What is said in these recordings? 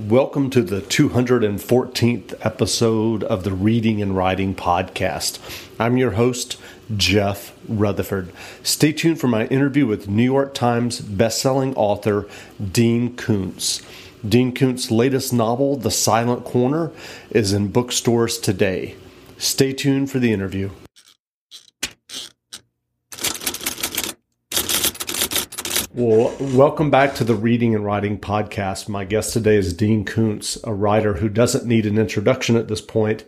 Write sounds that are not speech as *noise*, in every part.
Welcome to the 214th episode of the Reading and Writing Podcast. I'm your host, Jeff Rutherford. Stay tuned for my interview with New York Times bestselling author Dean Koontz. Dean Koontz's latest novel, The Silent Corner, is in bookstores today. Stay tuned for the interview. Well, welcome back to the Reading and Writing Podcast. My guest today is Dean Koontz, a writer who doesn't need an introduction at this point.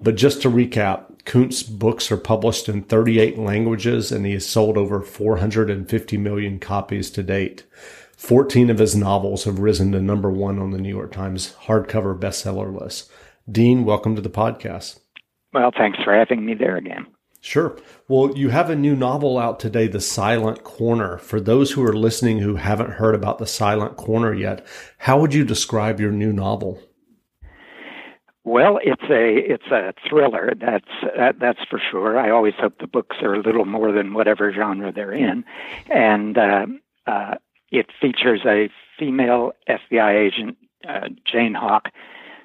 But just to recap, Koontz's books are published in 38 languages and he has sold over 450 million copies to date. 14 of his novels have risen to number one on the New York Times hardcover bestseller list. Dean, welcome to the podcast. Well, thanks for having me there again. Sure. Well, you have a new novel out today, The Silent Corner. For those who are listening who haven't heard about The Silent Corner yet, how would you describe your new novel? Well, it's a it's a thriller. That's that, that's for sure. I always hope the books are a little more than whatever genre they're in, and uh, uh, it features a female FBI agent, uh, Jane Hawk,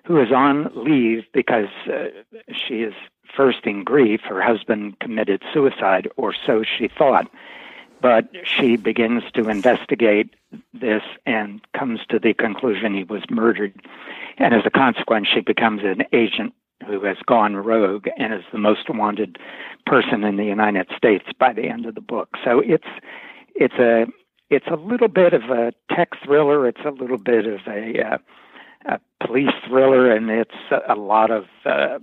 who is on leave because uh, she is first in grief. Her husband committed suicide, or so she thought. But she begins to investigate this and comes to the conclusion he was murdered. And as a consequence, she becomes an agent who has gone rogue and is the most wanted person in the United States by the end of the book. So it's it's a it's a little bit of a tech thriller. It's a little bit of a uh, a police thriller, and it's a lot of uh,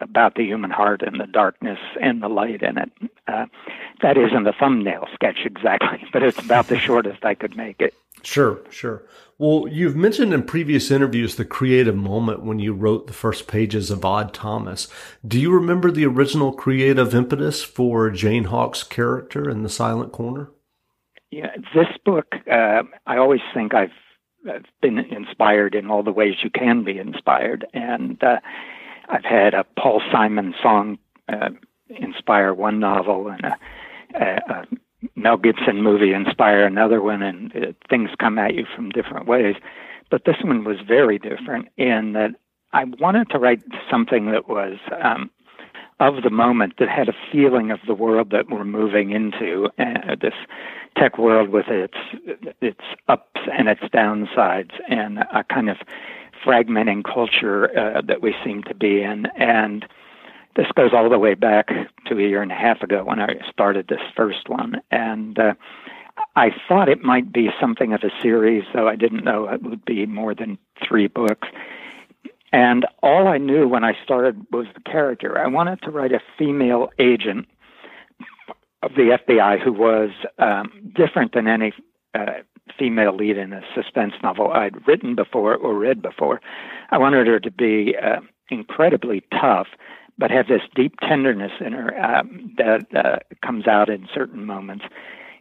about the human heart and the darkness and the light in it. Uh, that isn't a thumbnail sketch exactly, *laughs* but it's about the shortest I could make it. Sure, sure. Well, you've mentioned in previous interviews the creative moment when you wrote the first pages of Odd Thomas. Do you remember the original creative impetus for Jane Hawk's character in The Silent Corner? Yeah, this book, uh, I always think I've I've been inspired in all the ways you can be inspired, and uh, I've had a Paul Simon song uh, inspire one novel, and a, a, a Mel Gibson movie inspire another one, and uh, things come at you from different ways. But this one was very different in that I wanted to write something that was um, of the moment that had a feeling of the world that we're moving into, uh, this tech world with its its ups and its downsides, and a kind of fragmenting culture uh, that we seem to be in. And this goes all the way back to a year and a half ago when I started this first one, and. Uh, I thought it might be something of a series, though I didn't know it would be more than three books. And all I knew when I started was the character. I wanted to write a female agent of the FBI who was um, different than any uh, female lead in a suspense novel I'd written before or read before. I wanted her to be uh, incredibly tough, but have this deep tenderness in her um, that uh, comes out in certain moments.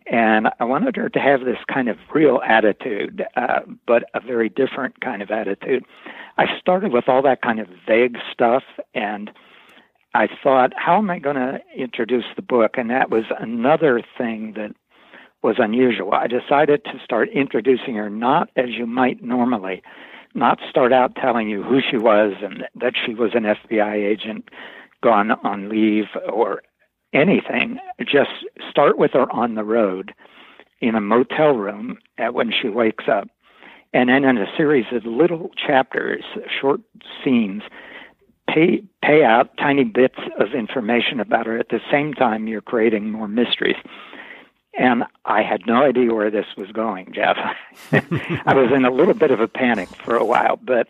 And I wanted her to have this kind of real attitude, uh, but a very different kind of attitude. I started with all that kind of vague stuff and I thought, how am I going to introduce the book? And that was another thing that was unusual. I decided to start introducing her not as you might normally, not start out telling you who she was and that she was an FBI agent gone on leave or anything. Just start with her on the road in a motel room when she wakes up. And then in a series of little chapters, short scenes, pay pay out tiny bits of information about her at the same time you're creating more mysteries. And I had no idea where this was going, Jeff. *laughs* I was in a little bit of a panic for a while, but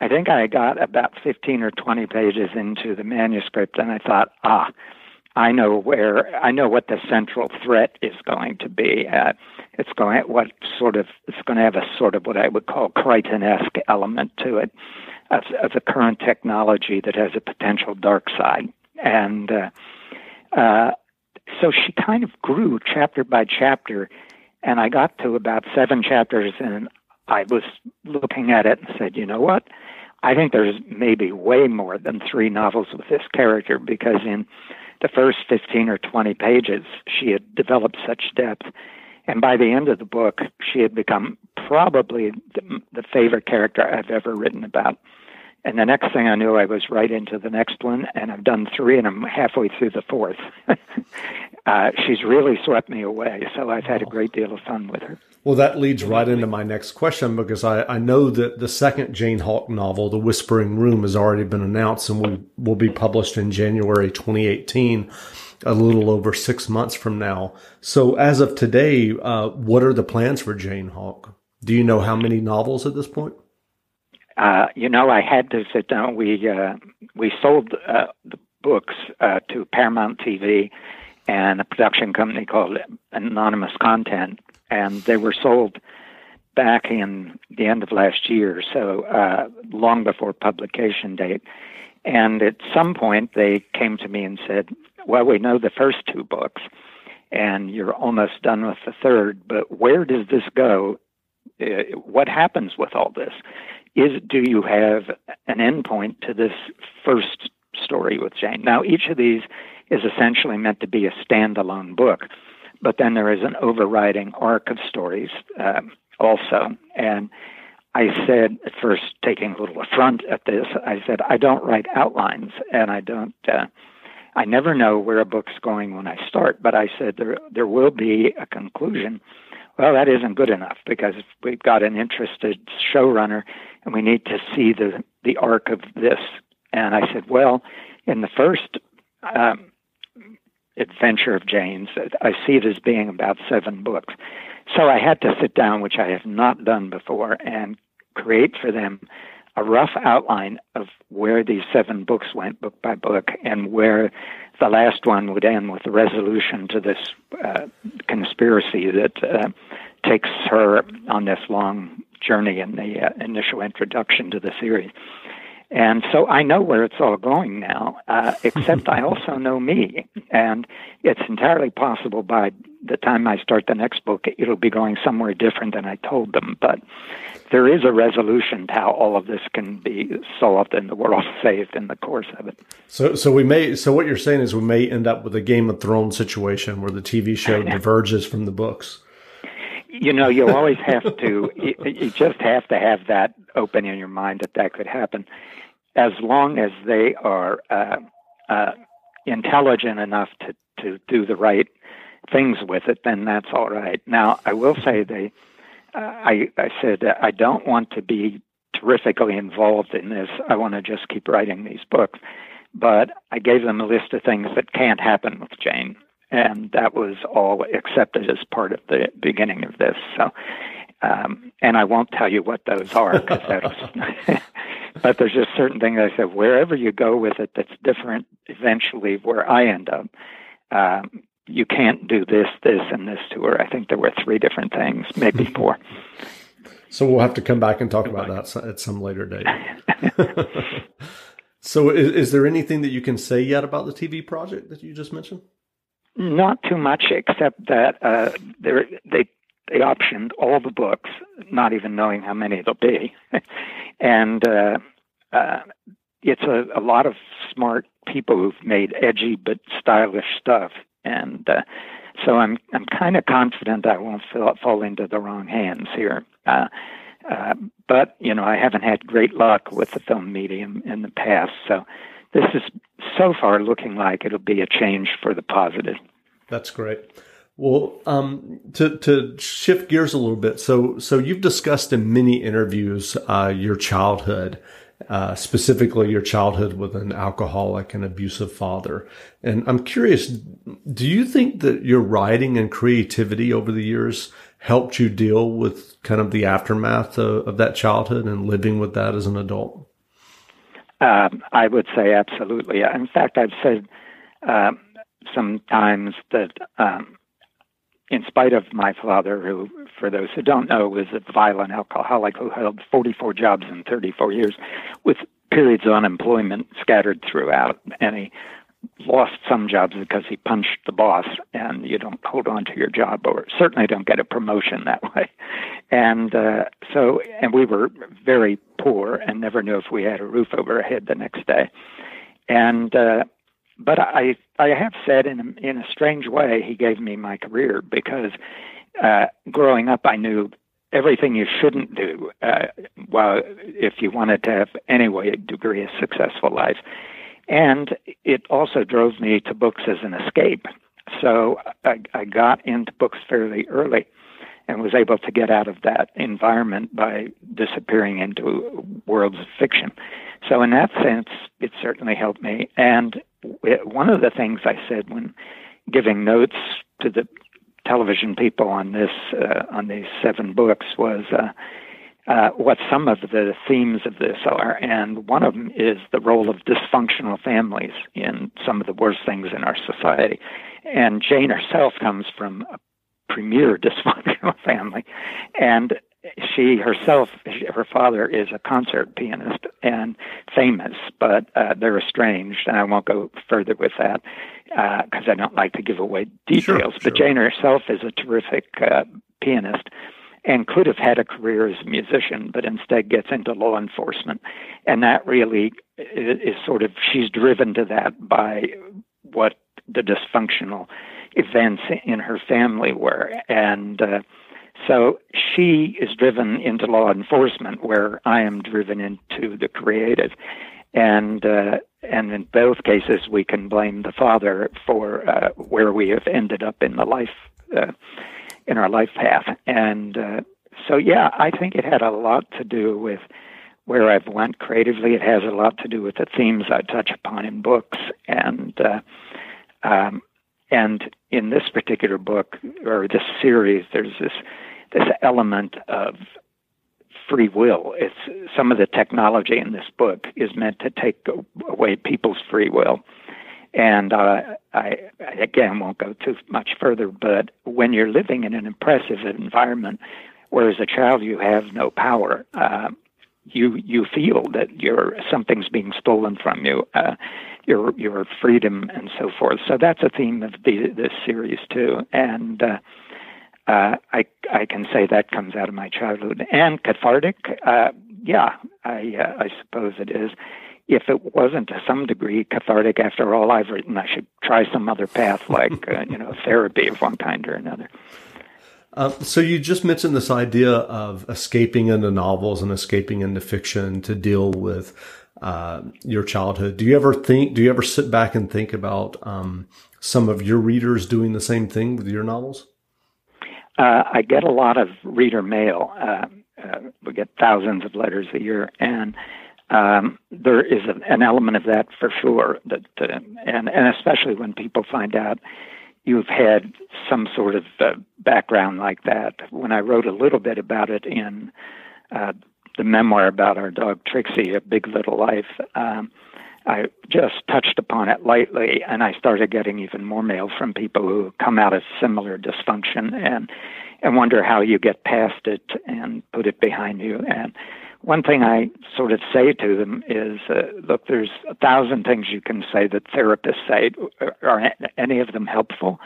I think I got about 15 or 20 pages into the manuscript and I thought, ah, I know where I know what the central threat is going to be. Uh, it's going what sort of it's going to have a sort of what I would call Crichton-esque element to it of, of the current technology that has a potential dark side. And uh, uh, so she kind of grew chapter by chapter. And I got to about seven chapters, and I was looking at it and said, you know what? I think there's maybe way more than three novels with this character because in the first 15 or 20 pages, she had developed such depth. And by the end of the book, she had become probably the, the favorite character I've ever written about. And the next thing I knew, I was right into the next one, and I've done three, and I'm halfway through the fourth. *laughs* uh, she's really swept me away, so I've had a great deal of fun with her. Well, that leads right into my next question because I, I know that the second Jane Hawk novel, The Whispering Room, has already been announced and will, will be published in January 2018, a little over six months from now. So, as of today, uh, what are the plans for Jane Hawk? Do you know how many novels at this point? Uh, you know, I had to sit down. We uh, we sold uh, the books uh, to Paramount TV and a production company called Anonymous Content, and they were sold back in the end of last year, so uh, long before publication date. And at some point, they came to me and said, "Well, we know the first two books, and you're almost done with the third, but where does this go? Uh, what happens with all this?" is do you have an endpoint to this first story with Jane? Now, each of these is essentially meant to be a standalone book, but then there is an overriding arc of stories um, also. And I said at first, taking a little affront at this, I said, I don't write outlines and I don't. Uh, I never know where a book's going when I start, but I said there there will be a conclusion. Well, that isn't good enough because we've got an interested showrunner and we need to see the the arc of this. And I said, well, in the first um, adventure of Jane's, I see it as being about seven books. So I had to sit down, which I have not done before, and create for them a rough outline of where these seven books went, book by book, and where the last one would end with a resolution to this uh, conspiracy that uh, takes her on this long journey in the uh, initial introduction to the series. And so I know where it's all going now, uh, except I also know me. And it's entirely possible by the time I start the next book, it'll be going somewhere different than I told them. But there is a resolution to how all of this can be solved and the world *laughs* saved in the course of it. So, so we may, so what you're saying is we may end up with a Game of Thrones situation where the TV show *laughs* diverges from the books you know, you always have to, *laughs* you, you just have to have that open in your mind that that could happen. As long as they are uh, uh, intelligent enough to, to do the right things with it, then that's all right. Now, I will say they, uh, I, I said, I don't want to be terrifically involved in this. I want to just keep writing these books. But I gave them a list of things that can't happen with Jane and that was all accepted as part of the beginning of this. So, um, and I won't tell you what those are because that's. *laughs* but there's just certain things I said. Wherever you go with it, that's different. Eventually, where I end up, um, you can't do this, this, and this to her. I think there were three different things, maybe *laughs* four. So we'll have to come back and talk about that at some later date. *laughs* so, is, is there anything that you can say yet about the TV project that you just mentioned? Not too much, except that uh, they they optioned all the books, not even knowing how many there'll be, *laughs* and uh, uh, it's a, a lot of smart people who've made edgy but stylish stuff, and uh, so I'm I'm kind of confident I won't fall, fall into the wrong hands here. Uh, uh, but you know, I haven't had great luck with the film medium in the past, so this is so far looking like it'll be a change for the positive. That's great. Well, um, to to shift gears a little bit, so so you've discussed in many interviews uh, your childhood, uh, specifically your childhood with an alcoholic and abusive father, and I'm curious, do you think that your writing and creativity over the years helped you deal with kind of the aftermath of, of that childhood and living with that as an adult? Um, I would say absolutely. In fact, I've said uh, sometimes that, um, in spite of my father, who, for those who don't know, was a violent alcoholic who held 44 jobs in 34 years, with periods of unemployment scattered throughout, and he lost some jobs because he punched the boss and you don't hold on to your job or certainly don't get a promotion that way. And uh so and we were very poor and never knew if we had a roof over our head the next day. And uh but i i have said in a, in a strange way he gave me my career because uh growing up i knew everything you shouldn't do uh, well, if you wanted to have anyway a degree of successful life. And it also drove me to books as an escape. So I, I got into books fairly early and was able to get out of that environment by disappearing into worlds of fiction. So in that sense, it certainly helped me. And one of the things I said when giving notes to the television people on this uh, on these seven books was uh, uh, what some of the themes of this are, and one of them is the role of dysfunctional families in some of the worst things in our society. And Jane herself comes from a premier *laughs* dysfunctional family, and she herself, her father is a concert pianist and famous, but uh, they're estranged, and I won't go further with that because uh, I don't like to give away details. Sure, but sure. Jane herself is a terrific uh, pianist and could have had a career as a musician, but instead gets into law enforcement. And that really is sort of, she's driven to that by what the dysfunctional events in her family were. And uh, so she is driven into law enforcement, where I am driven into the creative. And uh, and in both cases, we can blame the father for uh, where we have ended up in the life uh, in our life path. And uh, so, yeah, I think it had a lot to do with where I've went creatively. It has a lot to do with the themes I touch upon in books, and uh, um, and in this particular book or this series, there's this this element of free will. It's some of the technology in this book is meant to take away people's free will. And uh, I, again, won't go too much further, but when you're living in an impressive environment, where as a child you have no power, uh, you you feel that your something's being stolen from you, uh, your your freedom and so forth. So that's a theme of the, this series too, and uh, I I can say that comes out of my childhood and cathartic. Uh, yeah, I uh, I suppose it is. If it wasn't to some degree cathartic after all I've written, I should try some other path, *laughs* like uh, you know, therapy of one kind or another. Uh, so you just mentioned this idea of escaping into novels and escaping into fiction to deal with uh, your childhood. Do you ever think? Do you ever sit back and think about um, some of your readers doing the same thing with your novels? Uh, I get a lot of reader mail. Uh, uh, we get thousands of letters a year, and um, there is a, an element of that for sure. That and and especially when people find out you've had some sort of uh, background like that. When I wrote a little bit about it in uh, the memoir about our dog Trixie, A Big Little Life. Um, I just touched upon it lightly, and I started getting even more mail from people who come out of similar dysfunction and and wonder how you get past it and put it behind you. And one thing I sort of say to them is, uh, look, there's a thousand things you can say that therapists say. Are any of them helpful?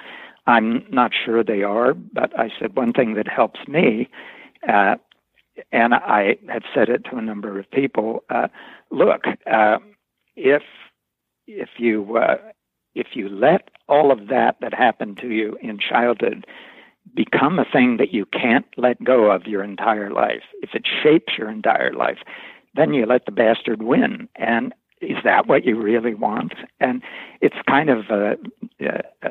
I'm not sure they are, but I said one thing that helps me, uh, and I have said it to a number of people. Uh, look, uh, if if you uh, if you let all of that that happened to you in childhood become a thing that you can't let go of your entire life, if it shapes your entire life, then you let the bastard win. And is that what you really want? And it's kind of a, a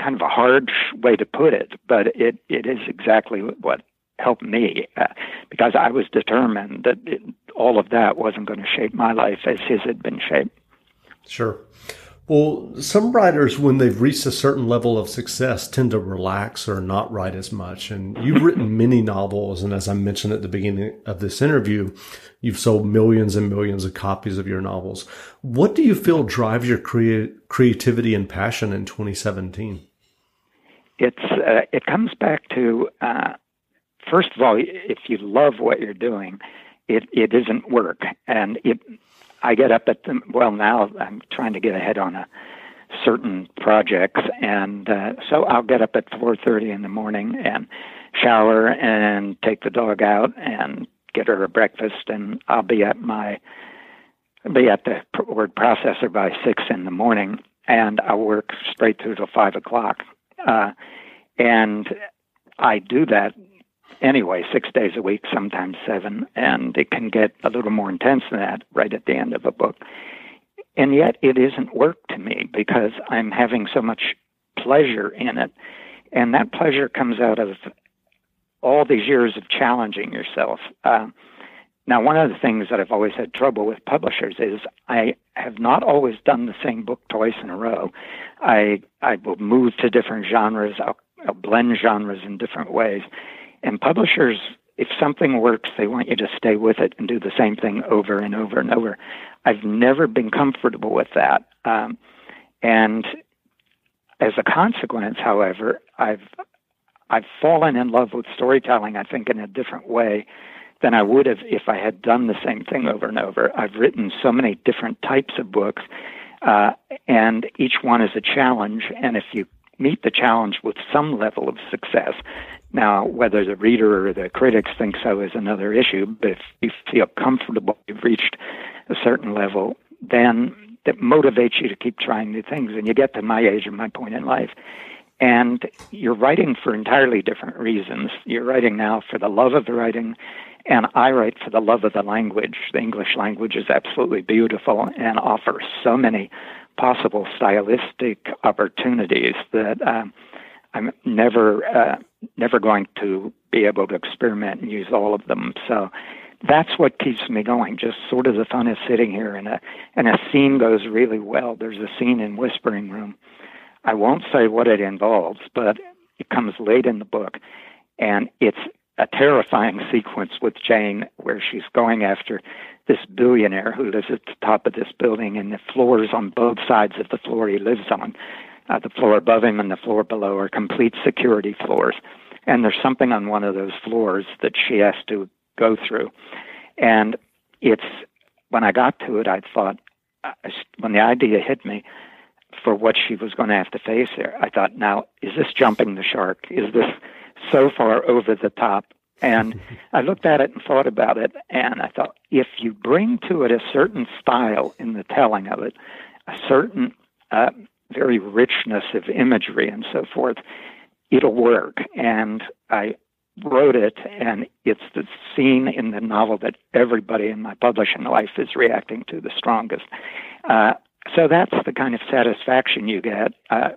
kind of a hard way to put it, but it, it is exactly what helped me uh, because I was determined that it, all of that wasn't going to shape my life as his had been shaped. Sure. Well, some writers, when they've reached a certain level of success, tend to relax or not write as much. And you've written many novels. And as I mentioned at the beginning of this interview, you've sold millions and millions of copies of your novels. What do you feel drives your crea- creativity and passion in 2017? It's, uh, it comes back to, uh, first of all, if you love what you're doing, it, it isn't work. And it, I get up at the, well, now I'm trying to get ahead on a certain projects. And uh, so I'll get up at 4.30 in the morning and shower and take the dog out and get her a breakfast. And I'll be at my, be at the word processor by six in the morning and I'll work straight through till five o'clock. Uh, and I do that anyway, six days a week, sometimes seven, and it can get a little more intense than that right at the end of a book. And yet it isn't work to me because I'm having so much pleasure in it. And that pleasure comes out of all these years of challenging yourself. Uh, now, one of the things that I've always had trouble with publishers is I have not always done the same book twice in a row. I I will move to different genres. I'll, I'll blend genres in different ways. And publishers, if something works, they want you to stay with it and do the same thing over and over and over. I've never been comfortable with that. Um, and as a consequence, however, I've I've fallen in love with storytelling, I think, in a different way than I would have if I had done the same thing over and over. I've written so many different types of books, uh, and each one is a challenge. And if you meet the challenge with some level of success, now whether the reader or the critics think so is another issue, but if you feel comfortable, you've reached a certain level, then that motivates you to keep trying new things. And you get to my age and my point in life and you're writing for entirely different reasons. You're writing now for the love of the writing, and I write for the love of the language. The English language is absolutely beautiful and offers so many possible stylistic opportunities that um, I'm never uh, never going to be able to experiment and use all of them. So that's what keeps me going. Just sort of the fun of sitting here and a and a scene goes really well. There's a scene in Whispering Room I won't say what it involves, but it comes late in the book, and it's a terrifying sequence with Jane where she's going after this billionaire who lives at the top of this building, and the floors on both sides of the floor he lives on, uh, the floor above him and the floor below, are complete security floors. And there's something on one of those floors that she has to go through. And it's when I got to it, I thought, uh, when the idea hit me, for what she was going to have to face there. I thought, now, is this jumping the shark? Is this so far over the top? And *laughs* I looked at it and thought about it, and I thought, if you bring to it a certain style in the telling of it, a certain uh, very richness of imagery and so forth, it'll work. And I wrote it, and it's the scene in the novel that everybody in my publishing life is reacting to the strongest. Uh, so that's the kind of satisfaction you get uh,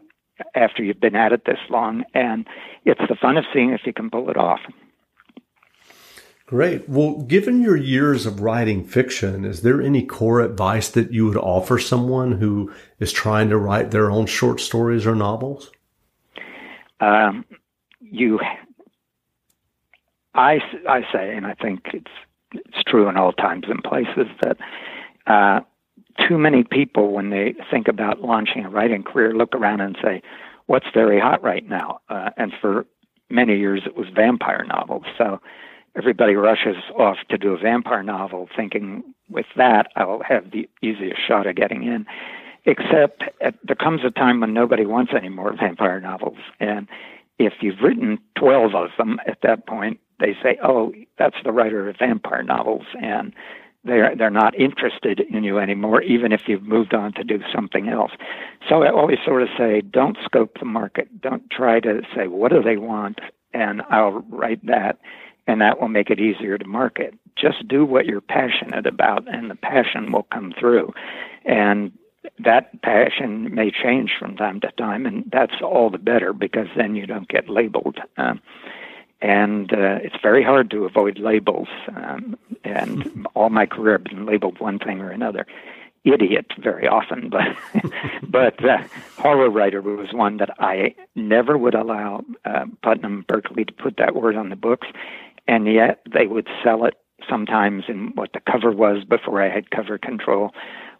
after you've been at it this long, and it's the fun of seeing if you can pull it off. Great. Well, given your years of writing fiction, is there any core advice that you would offer someone who is trying to write their own short stories or novels? Um, you, I, I say, and I think it's it's true in all times and places that uh, too many people, when they think about launching a writing career, look around and say, "What's very hot right now?" Uh, and for many years, it was vampire novels. So everybody rushes off to do a vampire novel, thinking, "With that, I'll have the easiest shot of getting in." Except at, there comes a time when nobody wants any more vampire novels, and if you've written twelve of them at that point, they say, "Oh, that's the writer of vampire novels," and they're they're not interested in you anymore, even if you've moved on to do something else. So I always sort of say, don't scope the market. Don't try to say what do they want, and I'll write that, and that will make it easier to market. Just do what you're passionate about, and the passion will come through, and that passion may change from time to time, and that's all the better because then you don't get labeled. Um, and uh, it's very hard to avoid labels. Um, and all my career, I've been labeled one thing or another. Idiot very often, but *laughs* but uh, horror writer was one that I never would allow uh, Putnam Berkley to put that word on the books, and yet they would sell it sometimes in what the cover was before I had cover control,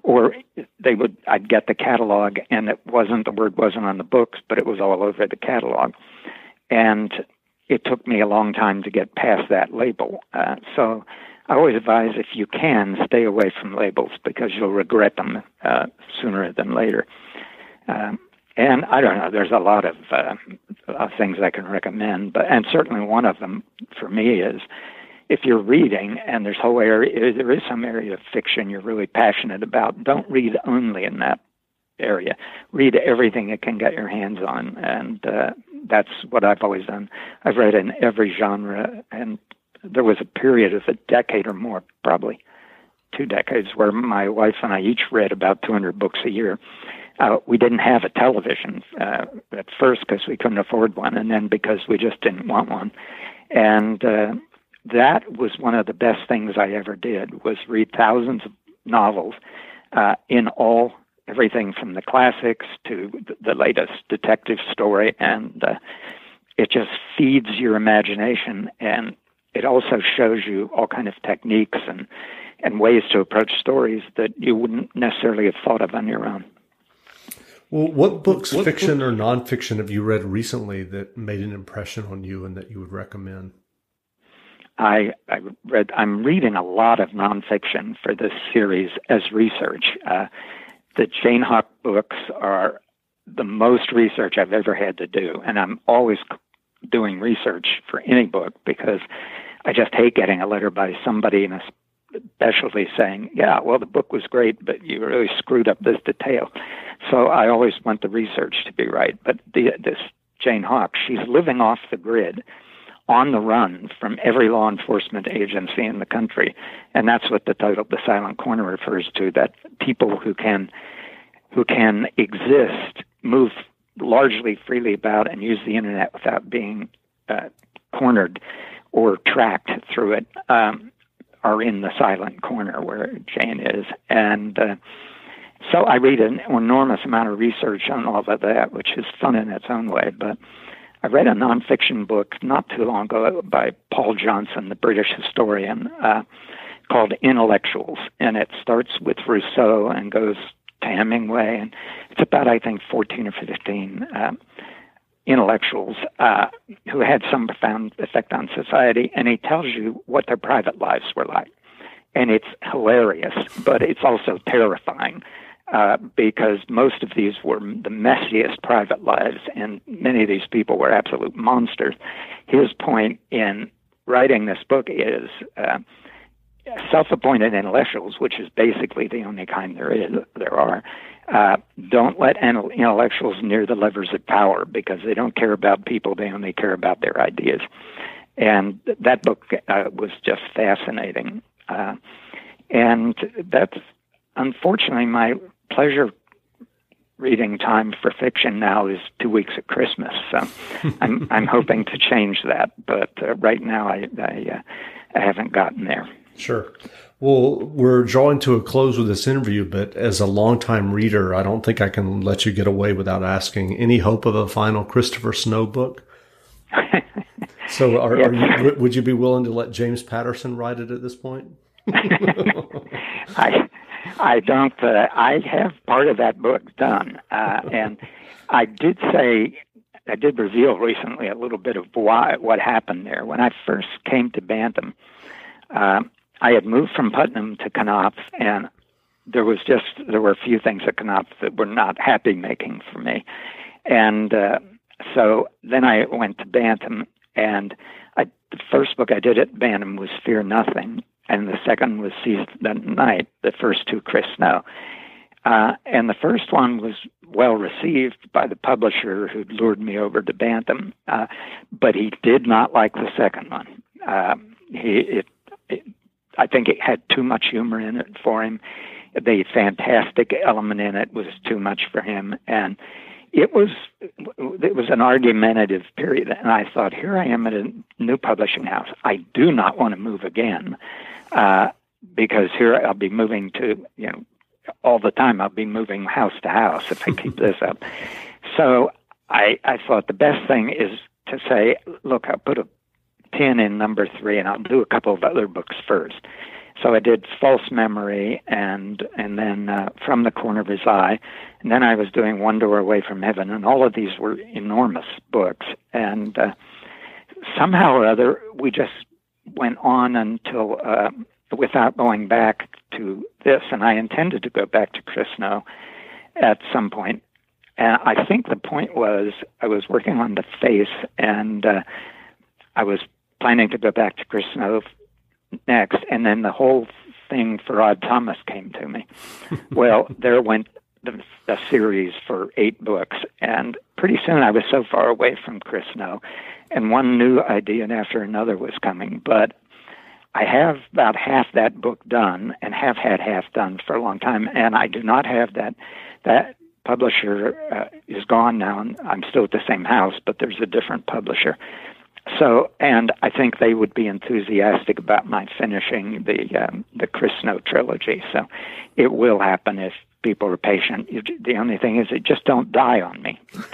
or they would I'd get the catalog and it wasn't the word wasn't on the books, but it was all over the catalog, and it took me a long time to get past that label. Uh, so I always advise if you can, stay away from labels because you'll regret them uh, sooner than later. Um, and I don't know, there's a lot of, uh, things I can recommend, but and certainly one of them for me is if you're reading and there's whole area, there is some area of fiction you're really passionate about, don't read only in that area. Read everything you can get your hands on, and uh, that's what I've always done. I've read in every genre, and there was a period of a decade or more, probably two decades, where my wife and I each read about 200 books a year. Uh, we didn't have a television uh, at first because we couldn't afford one, and then because we just didn't want one. And uh, that was one of the best things I ever did was read thousands of novels uh, in all everything from the classics to the latest detective story, and uh, it just feeds your imagination, and it also shows you all kind of techniques and and ways to approach stories that you wouldn't necessarily have thought of on your own. Well, what books, what fiction or nonfiction, have you read recently that made an impression on you and that you would recommend? I, I read. I'm reading a lot of nonfiction for this series as research. Uh, the Jane Hawk books are the most research I've ever had to do, and I'm always doing research for any book because I just hate getting a letter by somebody in a specialty saying, "Yeah, well, the book was great, but you really screwed up this detail." So I always want the research to be right. But the, this Jane Hawk, she's living off the grid on the run from every law enforcement agency in the country. And that's what the title The Silent Corner refers to, that people who can who can exist, move largely freely about and use the internet without being uh, cornered or tracked through it um, are in the silent corner where Jane is. And uh, so I read an enormous amount of research on all of that, which is fun in its own way. But I read a nonfiction book not too long ago by Paul Johnson, the British historian, uh, called Intellectuals, and it starts with Rousseau and goes to Hemingway, and it's about I think 14 or 15 uh, intellectuals uh, who had some profound effect on society, and he tells you what their private lives were like, and it's hilarious, but it's also terrifying uh, because most of these were the messiest private lives, and many of these people were absolute monsters. His point in writing this book is uh, self-appointed intellectuals, which is basically the only kind there is, there are. Uh, don't let intellectuals near the levers of power because they don't care about people; they only care about their ideas. And that book uh, was just fascinating. Uh, and that's unfortunately my pleasure reading time for fiction now is two weeks at Christmas. So *laughs* I'm I'm hoping to change that, but uh, right now I I, uh, I haven't gotten there. Sure. Well, we're drawing to a close with this interview, but as a longtime reader, I don't think I can let you get away without asking any hope of a final Christopher Snow book. *laughs* so, are, are you, would you be willing to let James Patterson write it at this point? *laughs* I I don't. Uh, I have part of that book done, uh, and I did say I did reveal recently a little bit of why what happened there when I first came to Bantam. Uh, I had moved from Putnam to Knopf, and there was just there were a few things at Knopf that were not happy making for me, and uh, so then I went to Bantam, and I, the first book I did at Bantam was Fear Nothing, and the second was Seize the Night, the first two Chris Snow. Uh, and the first one was well received by the publisher who lured me over to Bantam, uh, but he did not like the second one. Uh, he, it, it, I think it had too much humor in it for him. The fantastic element in it was too much for him, and it was it was an argumentative period. And I thought, here I am at a new publishing house. I do not want to move again uh, because here I'll be moving to, you know, all the time I'll be moving house to house if I keep *laughs* this up. So I, I thought the best thing is to say, look, I'll put a pin in number three and I'll do a couple of other books first. So I did False Memory and and then uh, From the Corner of His Eye, and then I was doing One Door Away from Heaven, and all of these were enormous books. And uh, somehow or other, we just went on until uh, without going back to this, and I intended to go back to Snow at some point. And I think the point was I was working on the face, and uh, I was planning to go back to Chris Snow next, and then the whole thing for Odd Thomas came to me. *laughs* well, there went the, the series for eight books, and pretty soon I was so far away from Chris Snow, and one new idea after another was coming. But I have about half that book done, and have had half done for a long time, and I do not have that that publisher uh, is gone now, and I'm still at the same house, but there's a different publisher. So, and I think they would be enthusiastic about my finishing the um, the Chris Snow trilogy. So, it will happen if people are patient. The only thing is, it just don't die on me. *laughs*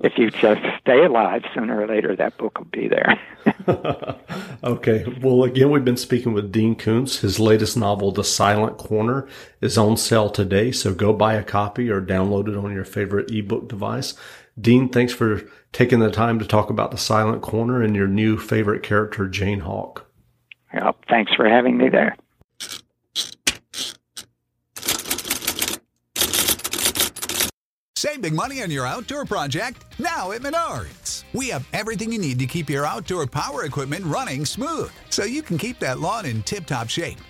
if you just stay alive, sooner or later that book will be there. *laughs* okay. Well, again, we've been speaking with Dean Koontz. His latest novel, The Silent Corner, is on sale today. So go buy a copy or download it on your favorite ebook device. Dean, thanks for taking the time to talk about The Silent Corner and your new favorite character, Jane Hawk. Well, thanks for having me there. Save big money on your outdoor project now at Menards. We have everything you need to keep your outdoor power equipment running smooth so you can keep that lawn in tip top shape